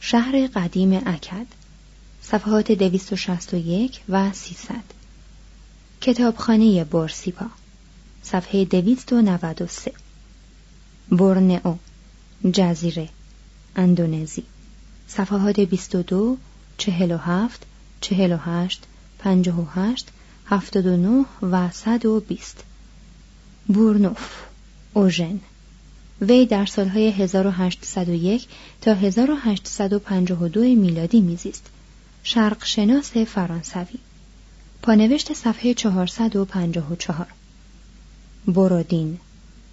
شهر قدیم اکد صفحات 261 و 300 کتابخانه بورسیپا صفحه 293 بورنئو جزیره اندونزی. صفحات 22 47 48 58 79 و 120 بورنوف اوژن. وی در سالهای 1801 تا 1852 میلادی میزیست. شرق شناس فرانسوی. پانوشت صفحه 454 برودین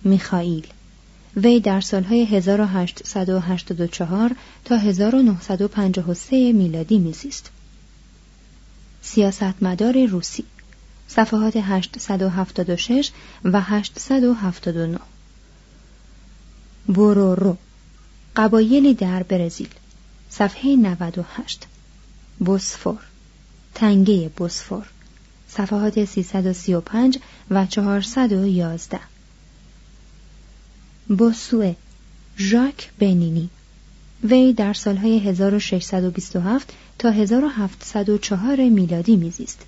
میخائیل وی در سالهای 1884 تا 1953 میلادی میزیست. سیاستمدار روسی صفحات 876 و 879 بورورو قبایلی در برزیل. صفحه 98 بوسفور. تنگه بوسفور. صفحات 335 و 411 بوسوه ژاک بنینی. وی در سالهای 1627 تا 1704 میلادی میزیست.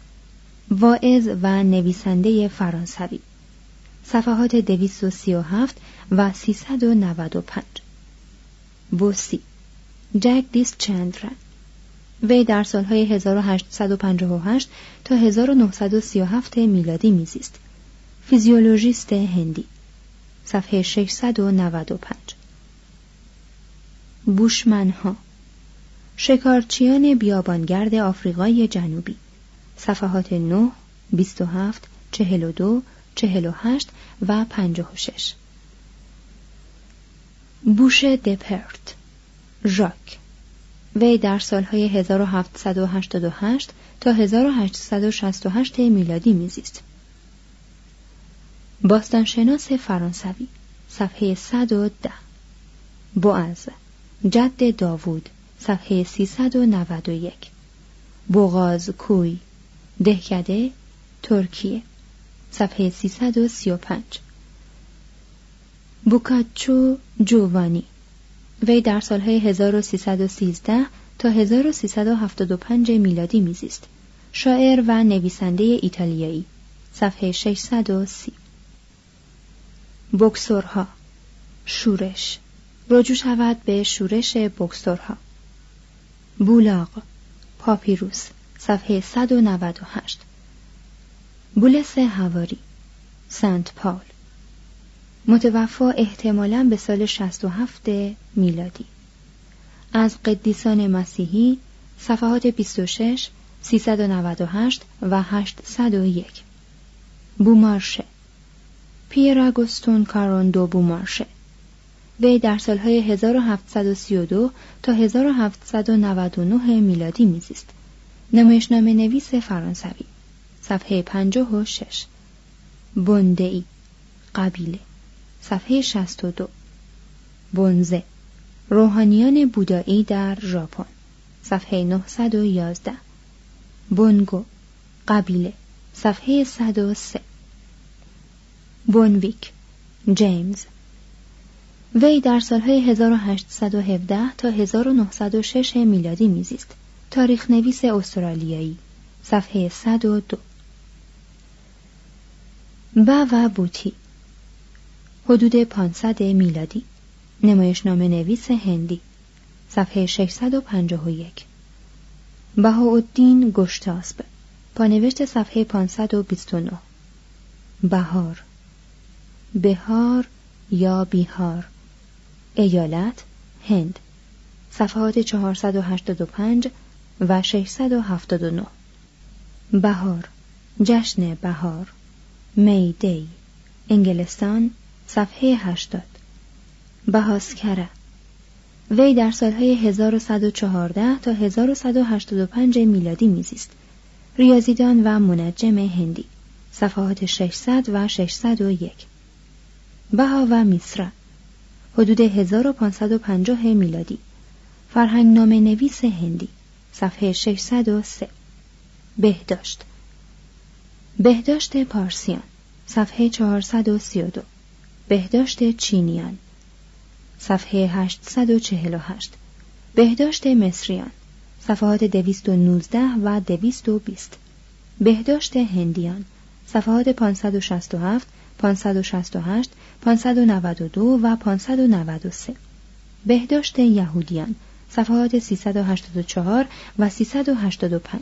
واعظ و نویسنده فرانسوی. صفحات 237 و 395 بوسی. جگدیس چندرن. وی در سالهای 1858 تا 1937 میلادی میزیست. فیزیولوژیست هندی. صفحه 695 بوشمنها. شکارچیان بیابانگرد آفریقای جنوبی. صفحات 9 27 42 48 و 56 بوش دپرت. ژاک. وی در سالهای 1788 تا 1868 میلادی میزیست. باستانشناس فرانسوی صفحه 110 بوعز جد داوود صفحه 391 بوغاز کوی دهکده ترکیه صفحه 335 بوکاچو جووانی. وی در سالهای 1313 تا 1375 میلادی میزیست. شاعر و نویسنده ایتالیایی. صفحه 630 بکسورها شورش. رجوع شود به شورش بکسورها بولاغ. پاپیروس. صفحه 198 بولس هواری. سنت پاول متوفا احتمالا به سال 67 میلادی. از قدیسان مسیحی صفحات 26 398 و 801 بومارشه. پیر آگوستون کاروندو بومارشه. وی در سالهای 1732 تا 1799 میلادی میزیست. نمایشنامه نویس فرانسوی. صفحه 56 بندئی قبیله. صفحه 62 بنزه. روحانیان بودایی در ژاپن. صفحه 911 بونگو. قبیله. صفحه 103 بونویک. جیمز. وی در سالهای 1817 تا 1906 میلادی میزیست. تاریخ نویس استرالیایی. صفحه 102 با و بوتی. حدود 500 میلادی. نمایشنامه نویس هندی. صفحه 651 بهاءالدین گشتاسب. پانوشت صفحه 529 بهار. بهار یا بیهار. ایالت هند. صفحات 485 و 679 بهار. جشن بهار. می دی انگلستان صفحه 80 بهاسکره وی در سالهای 1114 تا 1185 میلادی میزیست. ریاضیدان و منجم هندی. صفحات 600 و 601 بها و میسرا. حدود 1550 میلادی. فرهنگ نام نویس هندی. صفحه 603 بهداشت. بهداشت پارسیان. صفحه 432 بهداشت چینیان. صفحه 848 بهداشت مصریان. صفحات 219 و 220 بهداشت هندیان. صفحات 567 568 592 و 593 بهداشت یهودیان. صفحات 384 و 385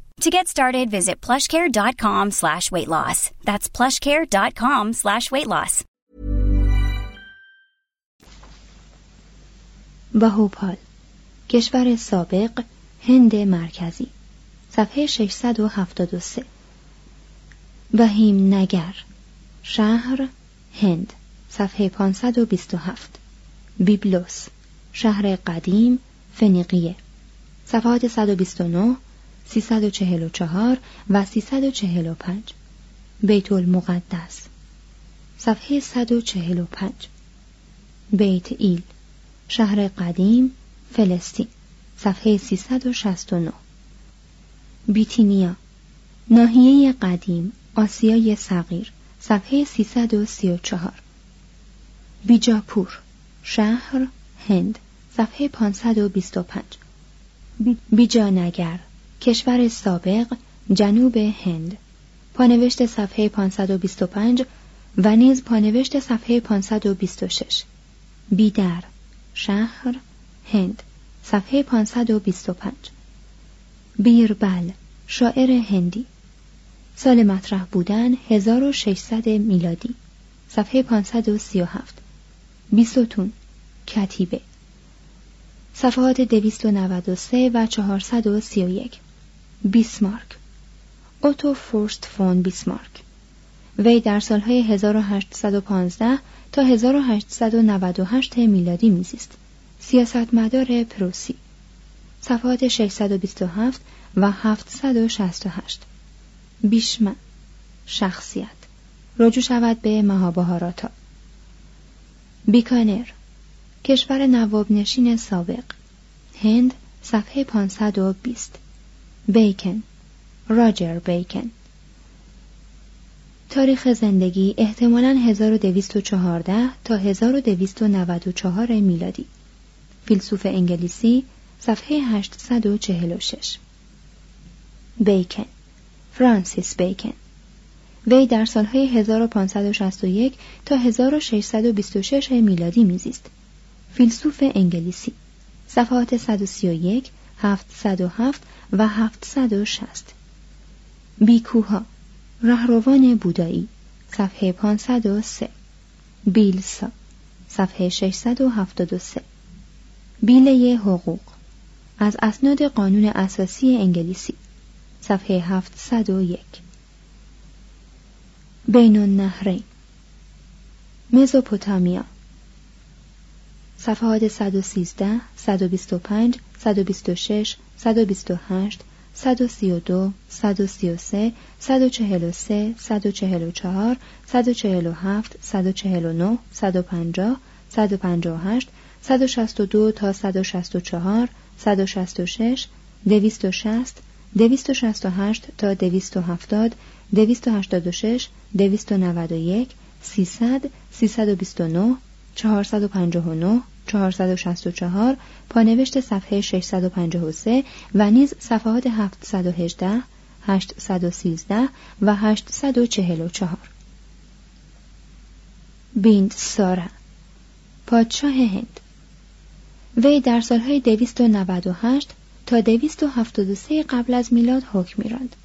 To get started, visit plushcare.com slash weight loss. That's plushcare.com slash weight loss. بهوپال کشور سابق هند مرکزی صفحه 673 وهیم نگر شهر هند صفحه 527 بیبلوس شهر قدیم فنیقیه صفحات 129 344 و 345 بیت المقدس. صفحه 145 بیت ایل. شهر قدیم فلسطین. صفحه 369 بیتینیا. ناحیه قدیم آسیای صغیر. صفحه 334 بیجاپور. شهر هند. صفحه 525 بیجانگر. کشور سابق جنوب هند. پانوشت صفحه 525 و نیز پانوشت صفحه 526 بیدر شهر هند. صفحه 525 بیربل شاعر هندی. سال مطرح بودن 1600 میلادی. صفحه 537 بیستون کتیبه. صفحات 293 و 431 بیسمارک. اوتو فورست فون بیسمارک. وی در سالهای 1815 تا 1898 میلادی میزیست. سیاستمدار پروسی. صفحات 627 و 768 بیشمن. شخصیت. رجوع شود به مهابهاراتا بیکانر. کشور نواب نشین سابق. هند صفحه 520 بیکن. راجر بیکن. تاریخ زندگی احتمالاً 1214 تا 1294 میلادی. فیلسوف انگلیسی صفحه 846 بیکن. فرانسیس بیکن. وی در سالهای 1561 تا 1626 میلادی میزیست. فیلسوف انگلیسی. صفحات 131 707 و 760 بیکوها. رهروان بودایی. صفحه 503 بیلسا. صفحه 673 بیله حقوق. از اسناد قانون اساسی انگلیسی. صفحه 701 بین النهرین. مزوپوتامیا. صفحات 113 125 126 128 132 133 143 144 147 149 150 158 162 تا 164 166 260 268 تا 270 286 291 300 329 459 464 پانوشت صفحه 653 و نیز صفحات 718 813 و 844 بیند سارا پادشاه هند. وی در سالهای 298 تا 273 قبل از میلاد حکم میراند.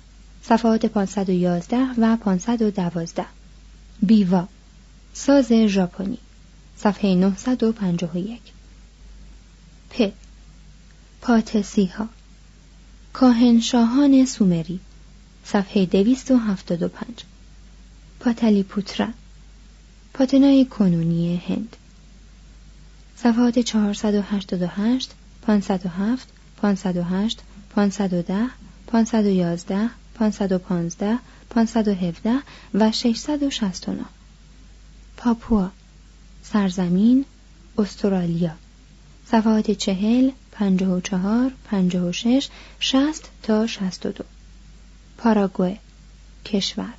صفحات 511 و 512 بیوا ساز ژاپنی. صفحه 951 پ. پاتسی ها کاهنشاهان سومری. صفحه 275 پاتلی پوترا پاتنای کنونی هند. صفحات 488 507 508 510 511 515 517 و 669 پاپوا. سرزمین استرالیا. صفحات چهل پنجاه و چهار پنجاه و شش شست تا شست و دو. پاراگوه کشور.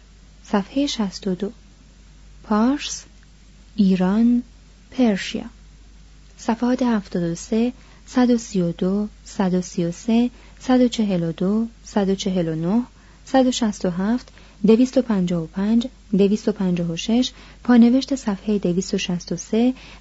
صفحه شست و دو. پارس ایران پرشیا. صفحات هفتاد و سه صد و سی و دو صد و سی و سه صد و چهل و دو صد و چهل و نه صد و شست و هفت دویست و پنجاه و پنج دویست و پنجاه و شش پانوشت صفحه دویست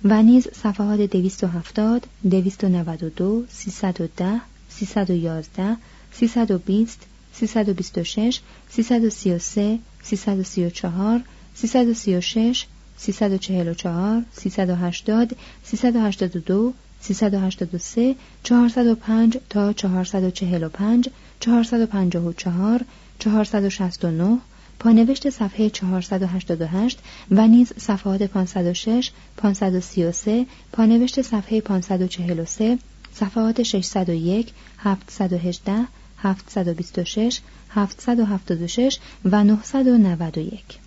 و نیز صفحات دویست و هفتاد دویست و نود و دو سیصد و ده سیصد و یازده سیصد و بیست سیصد و بیست و شش سیصد و سی و سه سیصد و سی و چهار سیصد و سی و شش سیصد و چهل و چهار سیصد و هشتاد سیصد و هشتاد و دو سیصد و هشتاد و سه چهارصد و پنج تا چهارصد و چهل و پنج چهارصد و پنجاه و چهار 469 پانوشت صفحه 488 و نیز صفحات 506 533 پانوشت صفحه 543 صفحات 601 718 726 776 و 991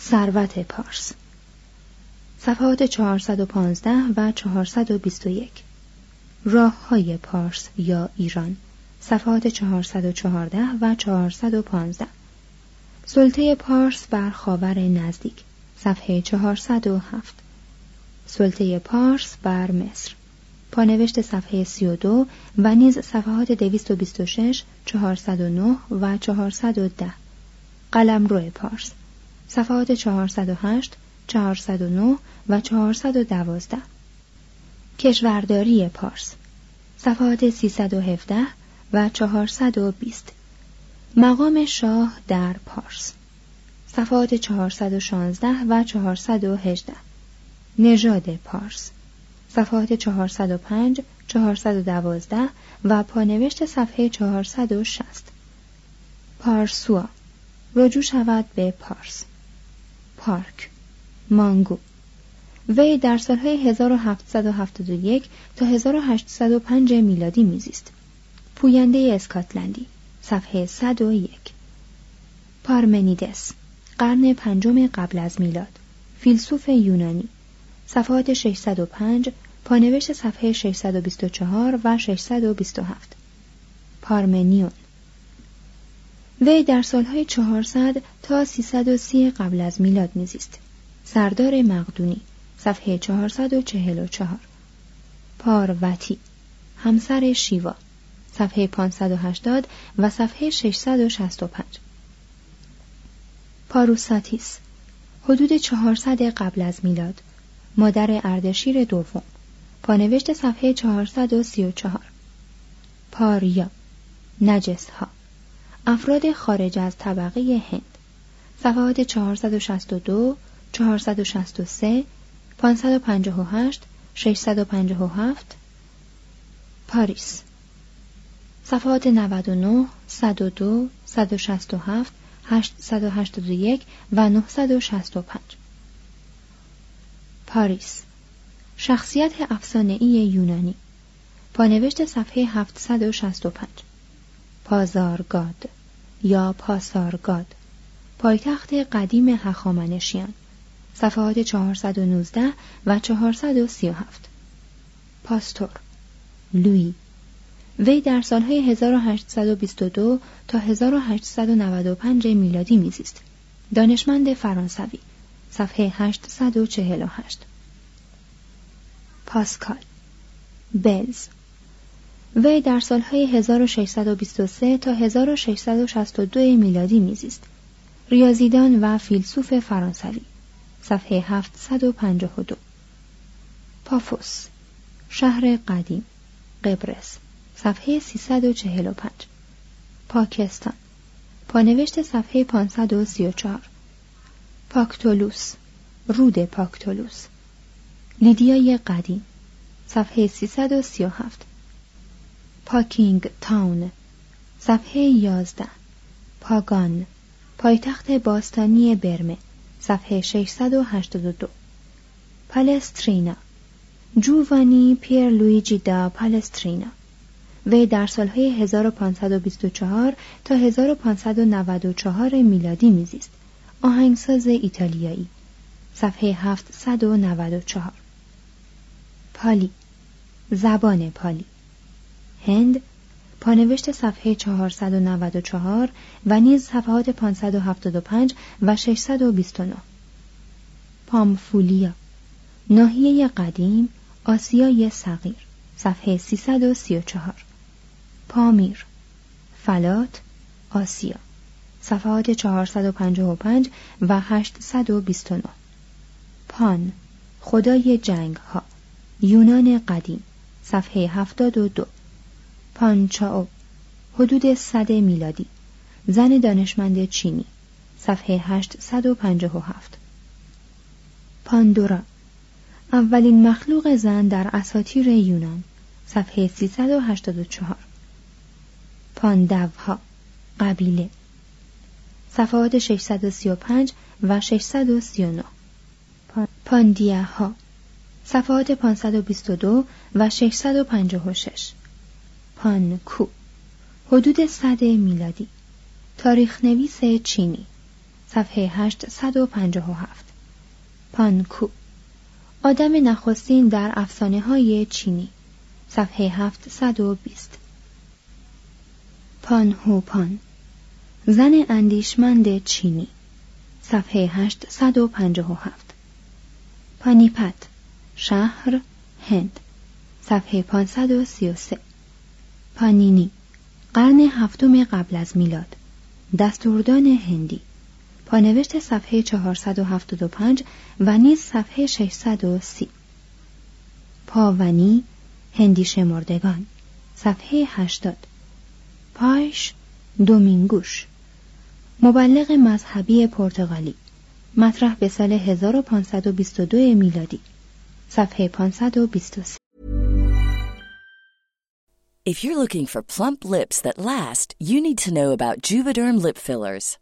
ثروت پارس. صفحات 415 و 421 راه های پارس یا ایران. صفحات 414 و 415 سلطه پارس بر خاور نزدیک. صفحه 407 سلطه پارس بر مصر. پانوشت صفحه 32 و نیز صفحات 226 409 و 410 قلمرو پارس. صفحات 408 409 و 412 کشورداری پارس. صفحات 317 و 420 مقام شاه در پارس. صفحات 416 و 418 نژاد پارس. صفحات 405 412 و پانوشت صفحه 460 پارسوا. رجوع شود به پارس. پارک. مانگو. وی در سالهای 1771 تا 1805 میلادی میزیست. پوینده اسکاتلندی صفحه 101 پارمنیدس قرن پنجم قبل از میلاد. فیلسوف یونانی. صفحات 605 پانوشت صفحه 624 و 627 پارمنیون. وی در سالهای 400 تا 330 قبل از میلاد میزیست. سردار مقدونی صفحه 444 پاروتی همسر شیوا. صفحه 580 و صفحه 665 پاروساتیس حدود 400 قبل از میلاد مادر اردشیر دوم پانوشت صفحه 434 پاریا نجس ها افراد خارج از طبقه هند صفحات 462 463 558 657 پاریس صفحات 99 102 167 881 و 965 پاریس. شخصیت افسانه‌ای یونانی. پانوشت صفحه 765 پازارگاد یا پاسارگاد. پایتخت قدیم هخامنشیان. صفحات 419 و 437 پاستور. لوی. وی در سالهای 1822 تا 1895 میلادی میزیست. دانشمند فرانسوی صفحه 848 پاسکال بلز. وی در سالهای 1623 تا 1662 میلادی میزیست. ریاضیدان و فیلسوف فرانسوی صفحه 752 پافوس شهر قدیم قبرس. صفحه 345 پاکستان. پانوشت صفحه 534 پاکتولوس. رود پاکتولوس. لیدیای قدیم. صفحه 337 پاکینگ تاون. صفحه 11 پاگان. پایتخت باستانی برمه. صفحه 682 پالسترینا. جووانی پیر لویجی دا پالسترینا. وی در سالهای 1524 تا 1594 میلادی میزیست. آهنگساز ایتالیایی. صفحه 794 پالی. زبان پالی. هند. پانوشت صفحه 494 و نیز صفحات 575 و 629 پامفولیا. ناحیه قدیم آسیای صغیر. صفحه 334 پامیر. فلات آسیا. صفحات 455 و 829 پان خدای جنگ ها یونان قدیم صفحه 72 پانچاو حدود صد میلادی. زن دانشمند چینی صفحه 857 پاندورا اولین مخلوق زن در اساطیر یونان صفحه 384 پاندوها قبیله. صفحات 635 و 639 پاندیه ها صفحات 522 و 656 پانکو. حدود صد میلادی. تاریخ نویس چینی. صفحه 857 پانکو. آدم نخستین در افسانه های چینی. صفحه 720 پان هو پان. زن اندیشمند چینی. صفحه 857 پانیپت شهر هند. صفحه 533 پانینی قرن هفتم قبل از میلاد. دستوردان هندی. پانوشت صفحه 475 و نیز صفحه 630 پاونی هندی شمردگان. صفحه 80 پایش دومینگوش مبلغ مذهبی پرتغالی مطرح به سال 1522 میلادی صفحه 523 If you're looking for plump lips that last, you need to know about Juvederm lip fillers.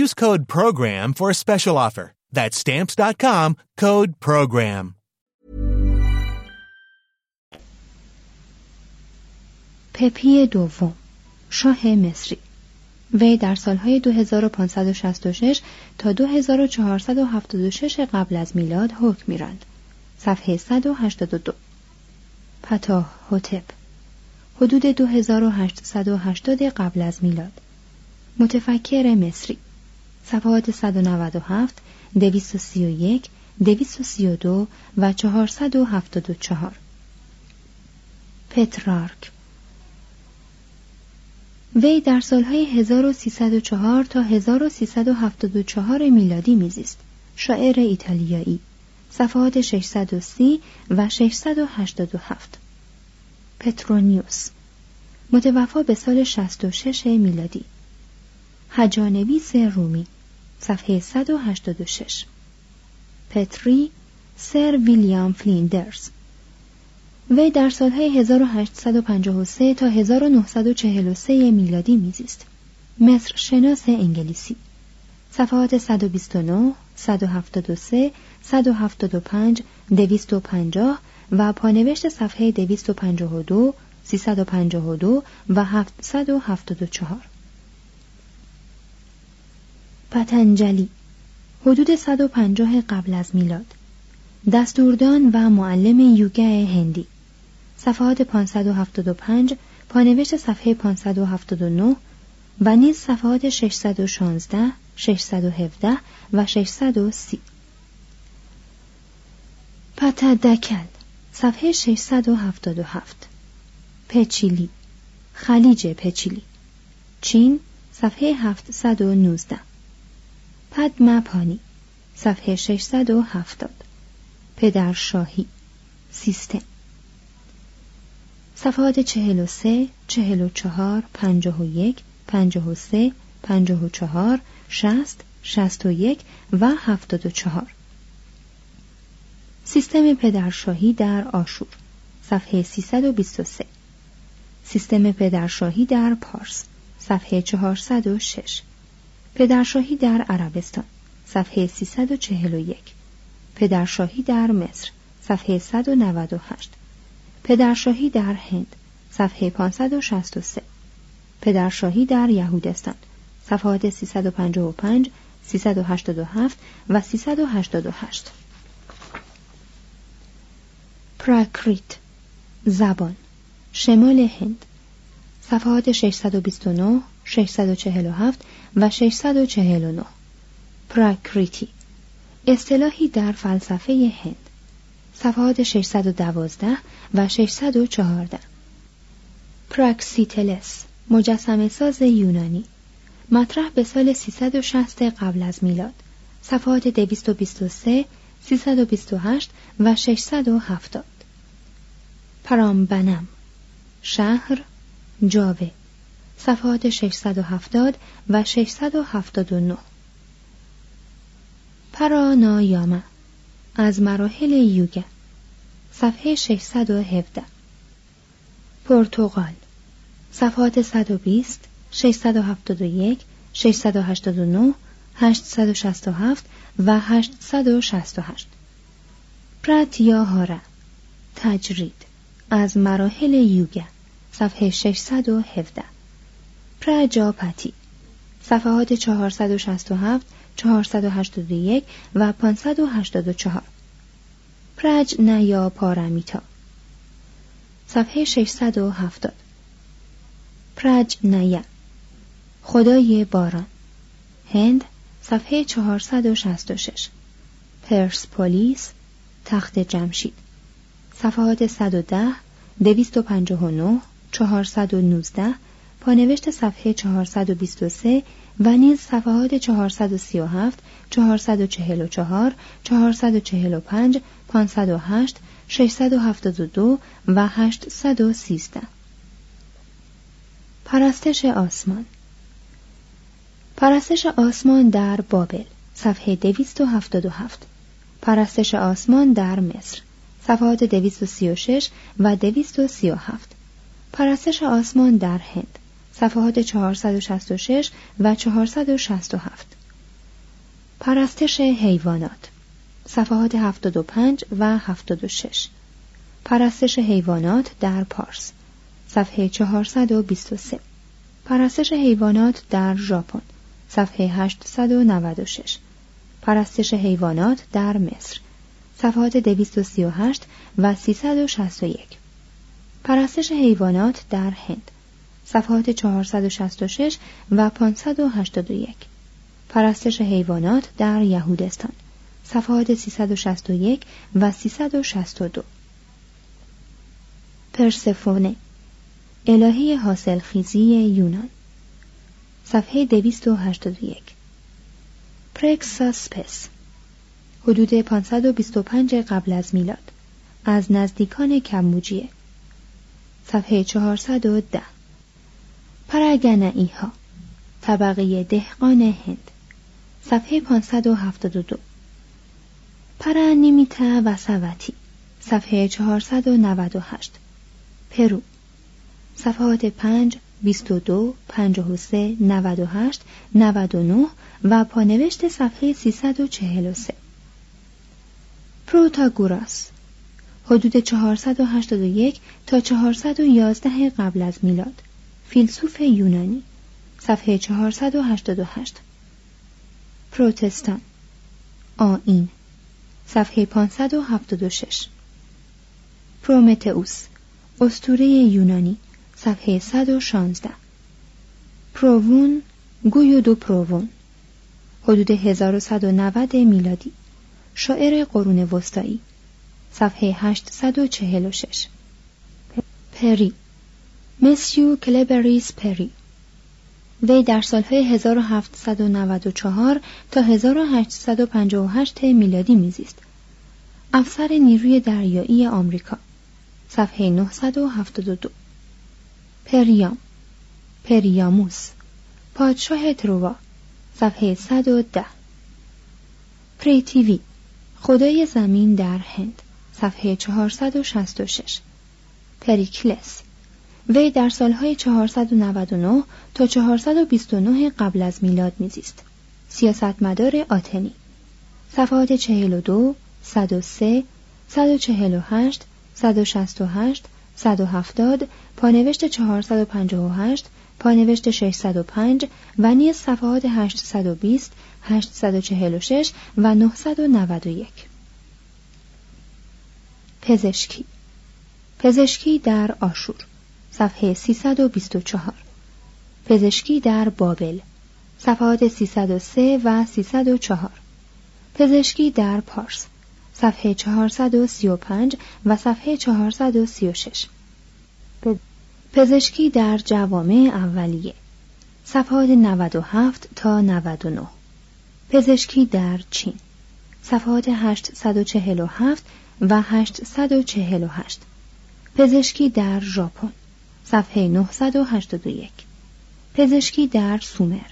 Use code PROGRAM for a special offer. That's stamps.com, code PROGRAM. پپی دوم شاه مصری وی در سالهای 2566 تا 2476 قبل از میلاد حکم میراند. صفحه 182 پتاه هوتپ حدود 2880 قبل از میلاد متفکر مصری صفحات 197 231 232 و 474 پترارک. وی در سالهای 1304 تا 1374 میلادی میزیست. شاعر ایتالیایی. صفحات 630 و 687 پترونیوس. متوفا به سال 66 میلادی. هجانویس رومی صفحه 186 پتری سر ویلیام فلیندرز. وی در سالهای 1853 تا 1943 میلادی میزیست. مصر شناس انگلیسی. صفحات 129 173 175 250 و پانوشت صفحه 252 352 و 774 پتنجلی حدود 150 قبل از میلاد. دستوردان و معلم یوگه هندی. صفحات 575 پانوشت صفحه 579 و نیز صفحات 616 617 و 630 پتدکل صفحه 677 پچیلی خلیج پچیلی. چین صفحه 719 پدما پانی صفحه 670 پدرشاهی سیستم. صفحات 43 44 51 53 54 60 61 و 74 سیستم پدرشاهی در آشور صفحه 323 سیستم پدرشاهی در پارس صفحه 406 پدرشاهی در عربستان صفحه 341 پدرشاهی در مصر صفحه 198 پدرشاهی در هند صفحه 563 پدرشاهی در یهودستان صفحات 355 387 و 388 پراکریت زبان شمال هند صفحات 629 647 و 649 پراکریتی. اصطلاحی در فلسفه هند. صفحات 612 و 614 پراکسیتلس مجسم ساز یونانی. مطرح به سال 360 قبل از میلاد. صفحات 223 328 و 670 پرامبنم. شهر جاوه. صفحات 670 و 679 پرانایاما از مراحل یوگا صفحه 617 پرتغال صفحات 120 671 689 867 و 868 پراتیاهارا تجرید از مراحل یوگا صفحه 617 پراجاپتی صفحات 467 481 و 584 پرج نیا پارمیتا صفحه 670 پرج نیا خدای باران. هند صفحه 466 پرسپولیس تخت جمشید. صفحات 110 259 419 پانوشت صفحه 423 و نیز صفحات 437 444 445 508 672 و 813 پرستش آسمان. پرستش آسمان در بابل صفحه 277 پرستش آسمان در مصر صفحات 236 و 237 پرستش آسمان در هند صفحات 466 و 467 پرستش حیوانات. صفحات 75 و 76 پرستش حیوانات در پارس. صفحه 423 پرستش حیوانات در ژاپن. صفحه 896 پرستش حیوانات در مصر. صفحات 238 و 361 پرستش حیوانات در هند. صفحات 466 و 581 پرستش حیوانات در یهودستان. صفحات 361 و 362 پرسفونه. الهه حاصل خیزی یونان. صفحه 281 پرکساسپس. حدود 525 قبل از میلاد. از نزدیکان کمبوجیه. صفحه 410 پرگنعی ها طبقه دهقان هند. صفحه 572 پرانیمیتا و سواتی صفحه 498 پرو. صفحات 5 22 53 98 99 و پانوشت صفحه 343 پروتاگوراس. حدود 481 تا 411 قبل از میلاد. فیلسوف یونانی صفحه 488 پروتستان. آین صفحه 576 پرومتئوس. استوره یونانی صفحه 116 پروون گویو دو پروون. حدود 1190 میلادی. شاعر قرون وسطایی. صفحه 846 پری. مسیو کلبریس پری. وی در سالهای 1794 تا 1858 میلادی میزیست. افسر نیروی دریایی آمریکا. صفحه 972 پریام. پریاموس. پادشاه تروا صفحه 110 پریتیوی خدای زمین در هند. صفحه 466 پریکلس. وی در سالهای 499 تا 429 قبل از میلاد میزیست. سیاستمدار آتنی. صفحات 42 103 148 168 170 پانوشت 458 پانوشت 605 و نیز صفحات 820 846 و 991 پزشکی. پزشکی در آشور. صفحه 324 پزشکی در بابل. صفحات 303 و 304 پزشکی در پارس. صفحه 435 و صفحه 436 پزشکی در جوامع اولیه. صفحات 97 تا 99 پزشکی در چین. صفحات 847 و 848 پزشکی در ژاپن. صفحه 981 پزشکی در سومر.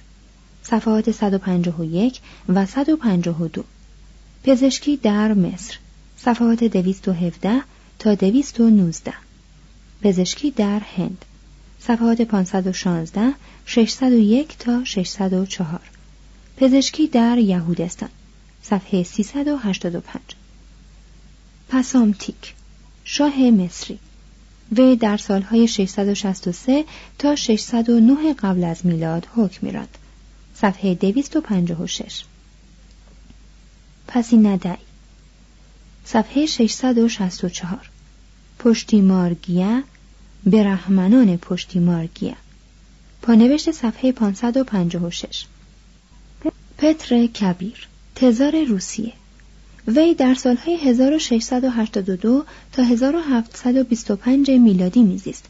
صفحات 151 و 152 پزشکی در مصر. صفحات 217 تا 219 پزشکی در هند. صفحات 516 601 تا 604 پزشکی در یهودستان. صفحه 385 پسامتیک. شاه مصری. وی در سالهای 663 تا 609 قبل از میلاد حکم میراند صفحه 256 پسیندعی صفحه 664 پشتیمارگیه برهمنان پشتیمارگیه پانوشت صفحه 556 پتر کبیر تزار روسیه. وی در سالهای 1682 تا 1725 میلادی میزیست.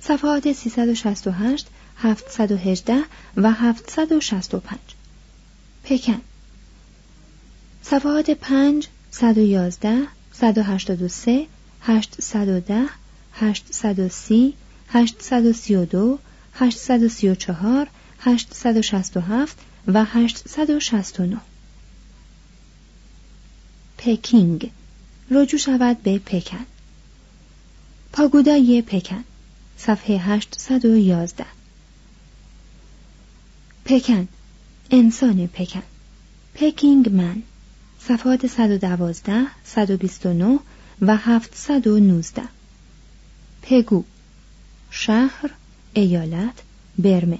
صفحات 368 718 و 765 پکن. صفحات 5 111 183 810 830 832 834 867 و 869 پکینگ. رجوع شود به پکن. پاگودای پکن. صفحه 811 پکن. انسان پکن. پکینگ من. صفحات 112 129 و 719 پگو. شهر ایالت برمه.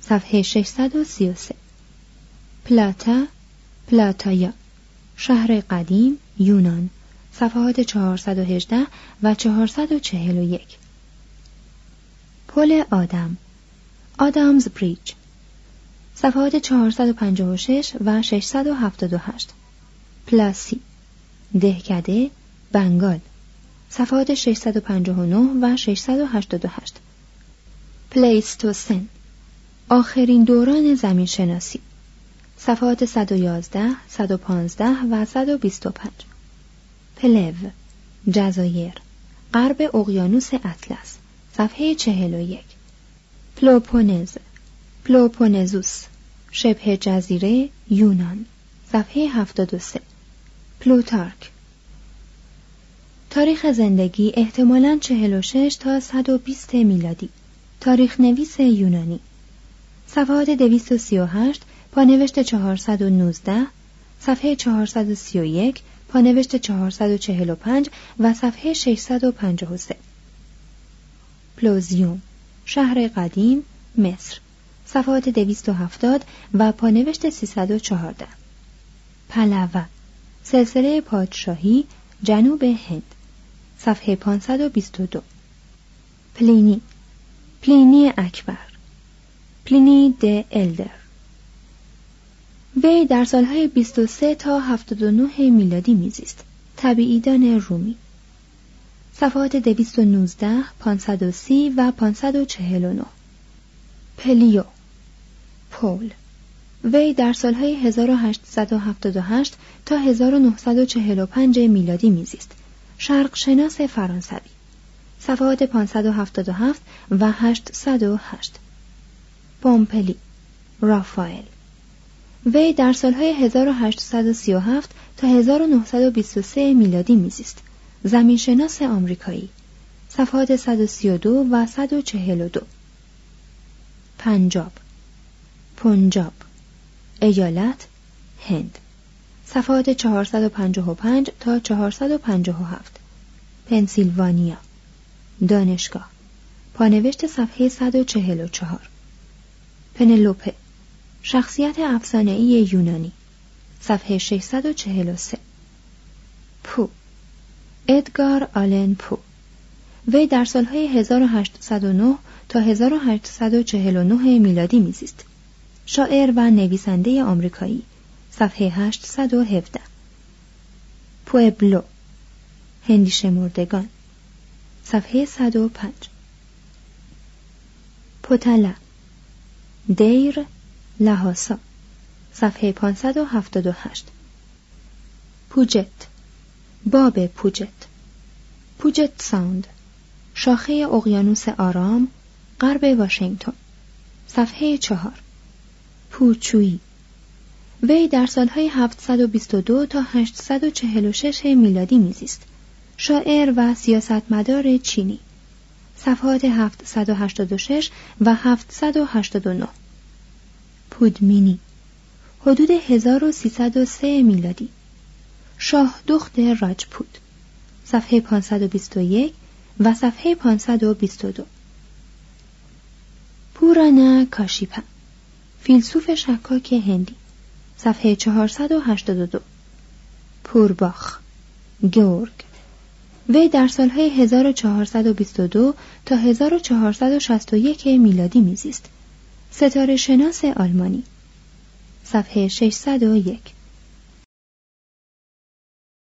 صفحه 633 پلاتا پلاتایا. شهر قدیم یونان صفحات 418 و 441 پل آدم آدامز بریج صفحات 456 و 678 پلاسی دهکده بنگال صفحات 659 و 688 پلیستوسن آخرین دوران زمین شناسی صفحات 111 115 و 125 پلو جزایر غرب اقیانوس اطلس صفحه 41 پلوپونز پلوپونزوس شبه جزیره یونان صفحه 73 پلوتارک. تاریخ زندگی احتمالاً 46 تا 120 میلادی. تاریخ نویس یونانی. صفحات 238 پانوشت 419 صفحه 431 پانوشت 445 و صفحه 653 پلوزیوم شهر قدیم مصر. صفحات 270 و پانوشت 314 پلوه سلسله پادشاهی جنوب هند. صفحه 522 پلینی پلینی اکبر. پلینی the Elder. وی در سالهای 23 تا 79 میلادی میزیست. طبیعیدان رومی. صفحات 219 530 و 549 پلیو. پول. وی در سالهای 1878 تا 1945 میلادی میزیست. شرق شناس فرانسوی. صفحات 577 و 808 پومپلی. رافائل. وی در سالهای 1837 تا 1923 میلادی میزیست. زمین شناس آمریکایی. صفحات 132 و 142 پنجاب. پنجاب. ایالت هند. صفحات 455 تا 457 پنسیلوانیا. دانشگاه. پانوشت صفحه 144 پنلوپه. شخصیت افسانه‌ای یونانی صفحه 643 پو. ادگار آلن پو. وی در سالهای 1809 تا 1849 میلادی میزیست. شاعر و نویسنده آمریکایی صفحه 817 پوئبلو. هندی شمردگان صفحه 105 پوتلا دیر لحاسا صفحه 578 پوجت. باب پوجت. پوجت ساوند. شاخه اقیانوس آرام غرب واشنگتن. صفحه چهار. پوچویی وی در سالهای 722 تا 846 میلادی میزیست. شاعر و سیاستمدار چینی. صفحات 786 و 789 پودمینی. حدود 1303 میلادی. شاه دخت راجپوت صفحه 521 و صفحه 522 پورانا کاشیپا. فیلسوف شکاک هندی. صفحه 482 پورباخ. گورگ وی در سالهای 1422 تا 1461 میلادی میزیست. ستاره شناس آلمانی. صفحه 601